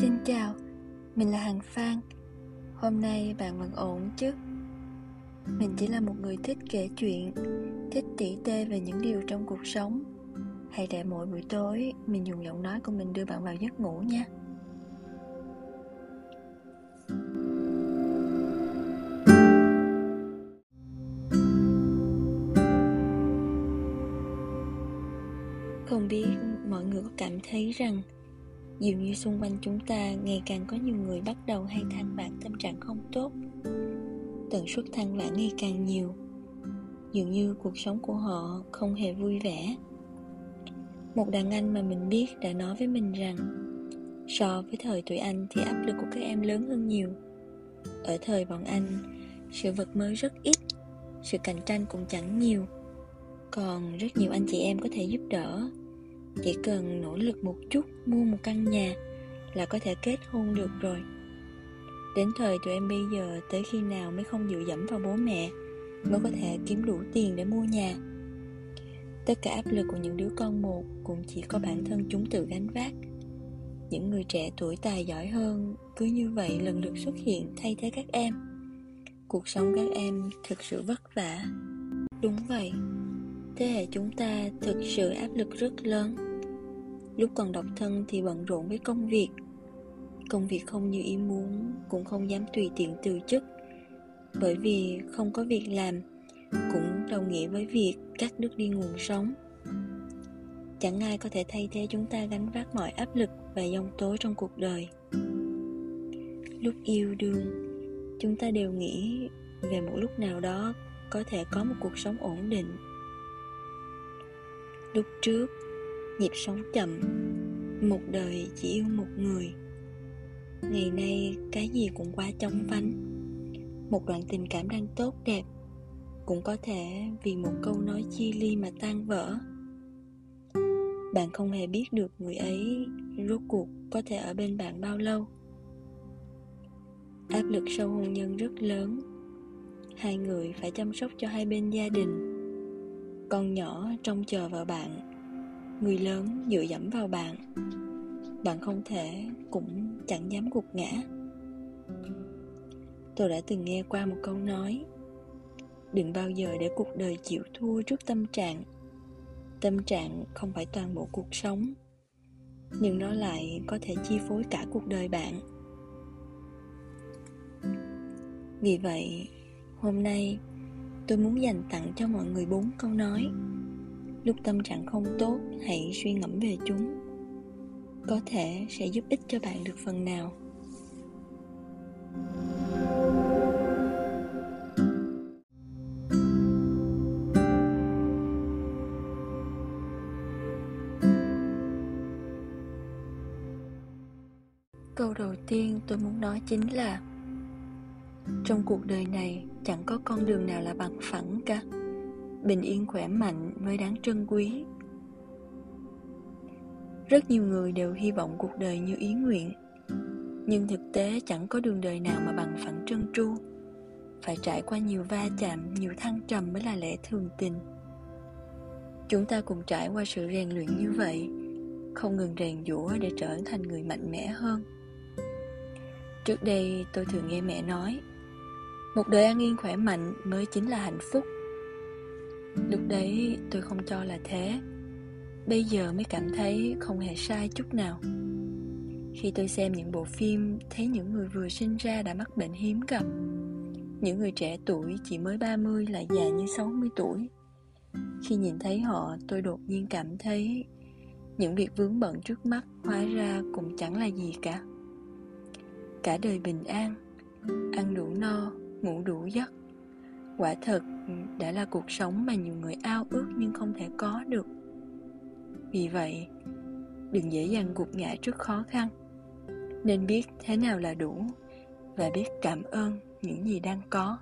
Xin chào, mình là Hằng Phan. Hôm nay bạn vẫn ổn chứ? Mình chỉ là một người thích kể chuyện Thích tỉ tê về những điều trong cuộc sống. Hãy để mỗi buổi tối Mình dùng giọng nói của mình đưa bạn vào giấc ngủ nha. Không biết mọi người có cảm thấy rằng Dường như xung quanh chúng ta ngày càng có nhiều người bắt đầu hay than vãn tâm trạng không tốt. Tần suất than vãn ngày càng nhiều. Dường như cuộc sống của họ không hề vui vẻ. Một đàn anh mà mình biết đã nói với mình rằng So với thời tuổi anh thì áp lực của các em lớn hơn nhiều. Ở thời bọn anh, sự vật mới rất ít Sự cạnh tranh cũng chẳng nhiều. Còn rất nhiều anh chị em có thể giúp đỡ chỉ cần nỗ lực một chút, mua một căn nhà là có thể kết hôn được rồi. Đến thời tụi em bây giờ, tới khi nào mới không dựa dẫm vào bố mẹ, Mới có thể kiếm đủ tiền để mua nhà. Tất cả áp lực của những đứa con một cũng chỉ có bản thân chúng tự gánh vác. Những người trẻ tuổi tài giỏi hơn cứ như vậy lần lượt xuất hiện thay thế các em. Cuộc sống các em thực sự vất vả. Đúng vậy. Thế hệ chúng ta thực sự áp lực rất lớn. Lúc còn độc thân thì bận rộn với công việc. Công việc không như ý muốn, Cũng không dám tùy tiện từ chức. Bởi vì không có việc làm, Cũng đồng nghĩa với việc cắt đứt đi nguồn sống. Chẳng ai có thể thay thế chúng ta gánh vác mọi áp lực và giông tố trong cuộc đời. Lúc yêu đương, Chúng ta đều nghĩ về một lúc nào đó có thể có một cuộc sống ổn định. Lúc trước nhịp sống chậm. Một đời chỉ yêu một người. Ngày nay cái gì cũng quá chóng vánh. Một đoạn tình cảm đang tốt đẹp cũng có thể vì một câu nói chia ly mà tan vỡ. Bạn không hề biết được người ấy rốt cuộc có thể ở bên bạn bao lâu. Áp lực sau hôn nhân rất lớn. Hai người phải chăm sóc cho hai bên gia đình. Con nhỏ trông chờ vào bạn người lớn dựa dẫm vào bạn. Bạn không thể cũng chẳng dám gục ngã. Tôi đã từng nghe qua một câu nói, đừng bao giờ để cuộc đời chịu thua trước tâm trạng. Tâm trạng không phải toàn bộ cuộc sống, nhưng nó lại có thể chi phối cả cuộc đời bạn. Vì vậy, hôm nay tôi muốn dành tặng cho mọi người bốn câu nói lúc tâm trạng không tốt, hãy suy ngẫm về chúng. Có thể sẽ giúp ích cho bạn được phần nào. Câu đầu tiên tôi muốn nói chính là, trong cuộc đời này chẳng có con đường nào là bằng phẳng cả bình yên khỏe mạnh mới đáng trân quý. Rất nhiều người đều hy vọng cuộc đời như ý nguyện, nhưng thực tế chẳng có đường đời nào mà bằng phẳng trơn tru. Phải trải qua nhiều va chạm, nhiều thăng trầm mới là lẽ thường tình. Chúng ta cùng trải qua sự rèn luyện như vậy, không ngừng rèn giũa để trở thành người mạnh mẽ hơn. Trước đây, tôi thường nghe mẹ nói, một đời an yên khỏe mạnh mới chính là hạnh phúc lúc đấy tôi không cho là thế. Bây giờ mới cảm thấy không hề sai chút nào. Khi tôi xem những bộ phim, thấy những người vừa sinh ra đã mắc bệnh hiếm gặp. Những người trẻ tuổi chỉ mới 30 lại già như 60 tuổi. Khi nhìn thấy họ, tôi đột nhiên cảm thấy những việc vướng bận trước mắt hóa ra cũng chẳng là gì cả. Cả đời bình an, ăn đủ no, ngủ đủ giấc quả thật ừ, đã là cuộc sống mà nhiều người ao ước nhưng không thể có được. Vì vậy, đừng dễ dàng gục ngã trước khó khăn. Nên biết thế nào là đủ và biết cảm ơn những gì đang có.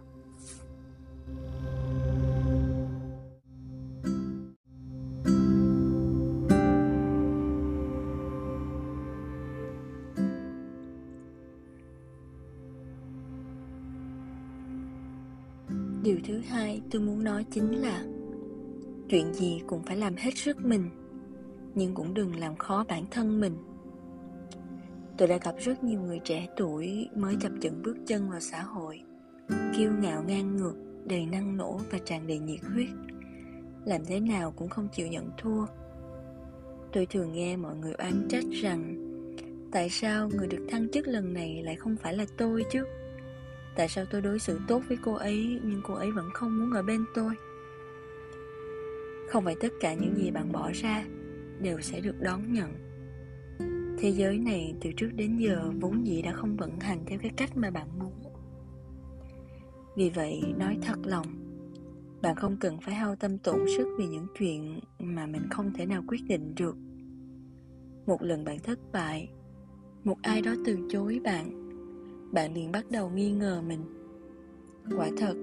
Điều thứ hai tôi muốn nói chính là chuyện gì cũng phải làm hết sức mình nhưng cũng đừng làm khó bản thân mình. Tôi đã gặp rất nhiều người trẻ tuổi mới chập chững bước chân vào xã hội Kiêu ngạo ngang ngược, đầy năng nổ và tràn đầy nhiệt huyết. Làm thế nào cũng không chịu nhận thua. Tôi thường nghe mọi người oán trách rằng Tại sao người được thăng chức lần này lại không phải là tôi chứ? Tại sao tôi đối xử tốt với cô ấy Nhưng cô ấy vẫn không muốn ở bên tôi? Không phải tất cả những gì bạn bỏ ra Đều sẽ được đón nhận. Thế giới này từ trước đến giờ vốn dĩ đã không vận hành theo cái cách mà bạn muốn. Vì vậy, nói thật lòng, Bạn không cần phải hao tâm tổn sức vì những chuyện mà mình không thể nào quyết định được. Một lần bạn thất bại, Một ai đó từ chối bạn bạn liền bắt đầu nghi ngờ mình. Quả thật,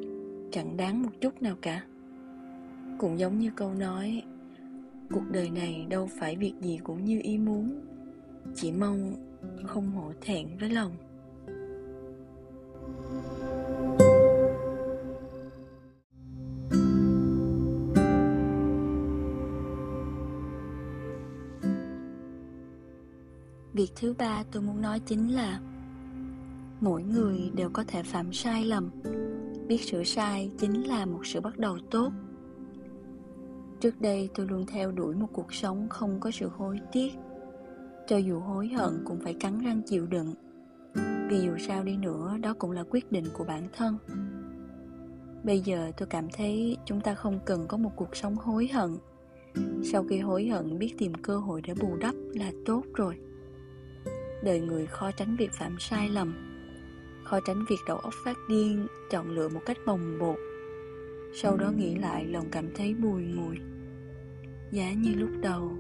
chẳng đáng một chút nào cả. Cũng giống như câu nói, Cuộc đời này đâu phải việc gì cũng như ý muốn, chỉ mong không hổ thẹn với lòng. Việc thứ ba tôi muốn nói chính là mỗi người đều có thể phạm sai lầm. Biết sửa sai chính là một sự bắt đầu tốt. Trước đây tôi luôn theo đuổi một cuộc sống không có sự hối tiếc. Cho dù hối hận cũng phải cắn răng chịu đựng. Vì dù sao đi nữa, đó cũng là quyết định của bản thân. Bây giờ tôi cảm thấy chúng ta không cần có một cuộc sống hối hận. Sau khi hối hận, biết tìm cơ hội để bù đắp là tốt rồi. Đời người khó tránh việc phạm sai lầm. Khó tránh việc đầu óc phát điên, Chọn lựa một cách bồng bột. Sau đó nghĩ lại, lòng cảm thấy bùi ngùi. Giá như lúc đầu.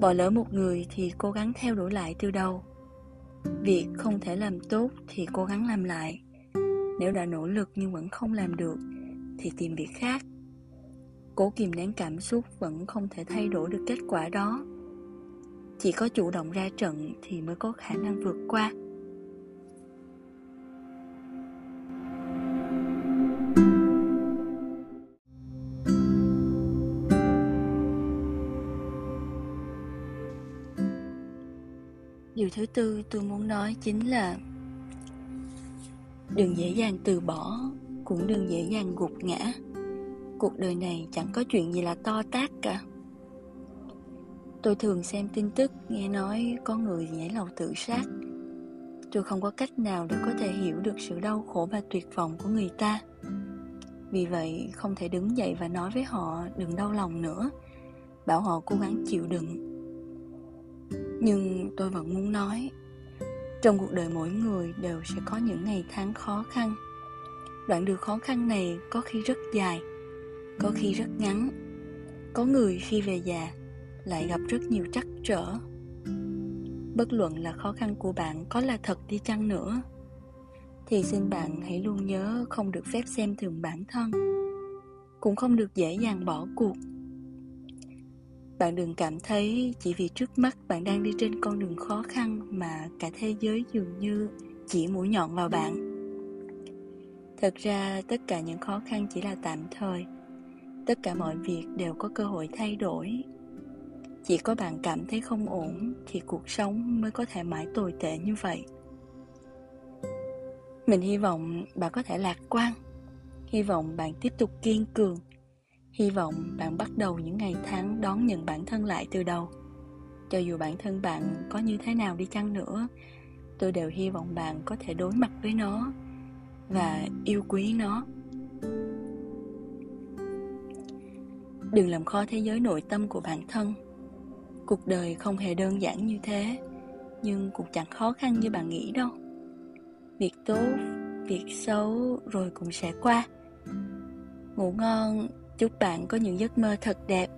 Bỏ lỡ một người thì cố gắng theo đuổi lại từ đầu. Việc không thể làm tốt thì cố gắng làm lại. Nếu đã nỗ lực nhưng vẫn không làm được, Thì tìm việc khác. Cố kìm nén cảm xúc vẫn không thể thay đổi được kết quả đó. Chỉ có chủ động ra trận thì mới có khả năng vượt qua. Điều thứ tư tôi muốn nói chính là Đừng dễ dàng từ bỏ, Cũng đừng dễ dàng gục ngã. Cuộc đời này chẳng có chuyện gì là to tát cả. Tôi thường xem tin tức, nghe nói có người nhảy lầu tự sát. Tôi không có cách nào để có thể hiểu được sự đau khổ và tuyệt vọng của người ta. Vì vậy, không thể đứng dậy và nói với họ, đừng đau lòng nữa. Bảo họ cố gắng chịu đựng. Nhưng tôi vẫn muốn nói, trong cuộc đời mỗi người đều sẽ có những ngày tháng khó khăn. Đoạn đường khó khăn này có khi rất dài, có khi rất ngắn. Có người khi về già lại gặp rất nhiều trắc trở bất luận là khó khăn của bạn có là thật đi chăng nữa, thì xin bạn hãy luôn nhớ không được phép xem thường bản thân, cũng không được dễ dàng bỏ cuộc bạn đừng cảm thấy chỉ vì trước mắt bạn đang đi trên con đường khó khăn mà cả thế giới dường như chỉ mũi nhọn vào bạn. Thật ra, tất cả những khó khăn chỉ là tạm thời. Tất cả mọi việc đều có cơ hội thay đổi. Chỉ có bạn cảm thấy không ổn thì cuộc sống mới có thể mãi tồi tệ như vậy. Mình hy vọng bạn có thể lạc quan. Hy vọng bạn tiếp tục kiên cường Hy vọng bạn bắt đầu những ngày tháng đón nhận bản thân lại từ đầu. Cho dù bản thân bạn có như thế nào đi chăng nữa, tôi đều hy vọng bạn có thể đối mặt với nó và yêu quý nó. Đừng làm khó thế giới nội tâm của bản thân. Cuộc đời không hề đơn giản như thế, nhưng cũng chẳng khó khăn như bạn nghĩ đâu. Việc tốt, việc xấu rồi cũng sẽ qua. Ngủ ngon Chúc bạn có những giấc mơ thật đẹp